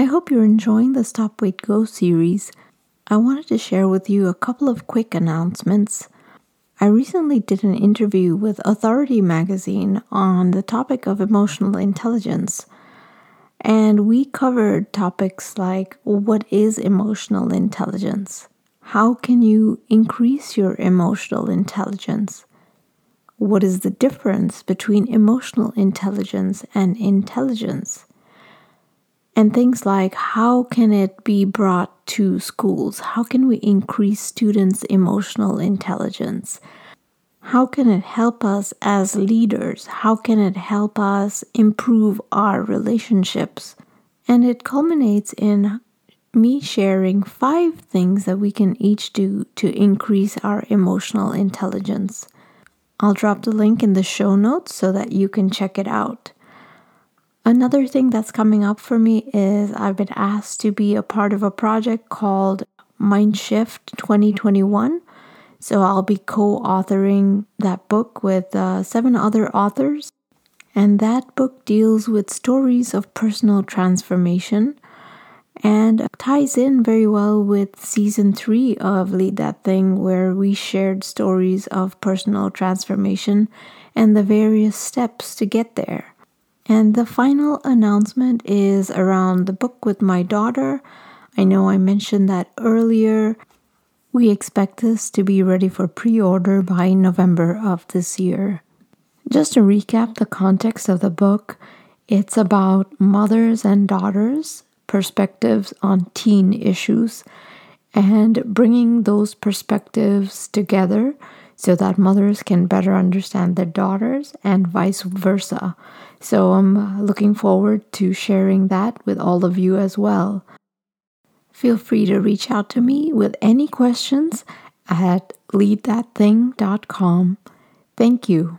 I hope you're enjoying the Stop Wait Go series. I wanted to share with you a couple of quick announcements. I recently did an interview with Authority magazine on the topic of emotional intelligence. And we covered topics like what is emotional intelligence? How can you increase your emotional intelligence? What is the difference between emotional intelligence and intelligence? And things like how can it be brought to schools? How can we increase students' emotional intelligence? How can it help us as leaders? How can it help us improve our relationships? And it culminates in me sharing five things that we can each do to increase our emotional intelligence. I'll drop the link in the show notes so that you can check it out. Another thing that's coming up for me is I've been asked to be a part of a project called Mindshift 2021. So I'll be co authoring that book with uh, seven other authors. And that book deals with stories of personal transformation and ties in very well with season three of Lead That Thing, where we shared stories of personal transformation and the various steps to get there. And the final announcement is around the book with my daughter. I know I mentioned that earlier. We expect this to be ready for pre order by November of this year. Just to recap the context of the book, it's about mothers and daughters perspectives on teen issues and bringing those perspectives together so that mothers can better understand their daughters and vice versa. So I'm uh, looking forward to sharing that with all of you as well. Feel free to reach out to me with any questions at leadthatthing.com. Thank you.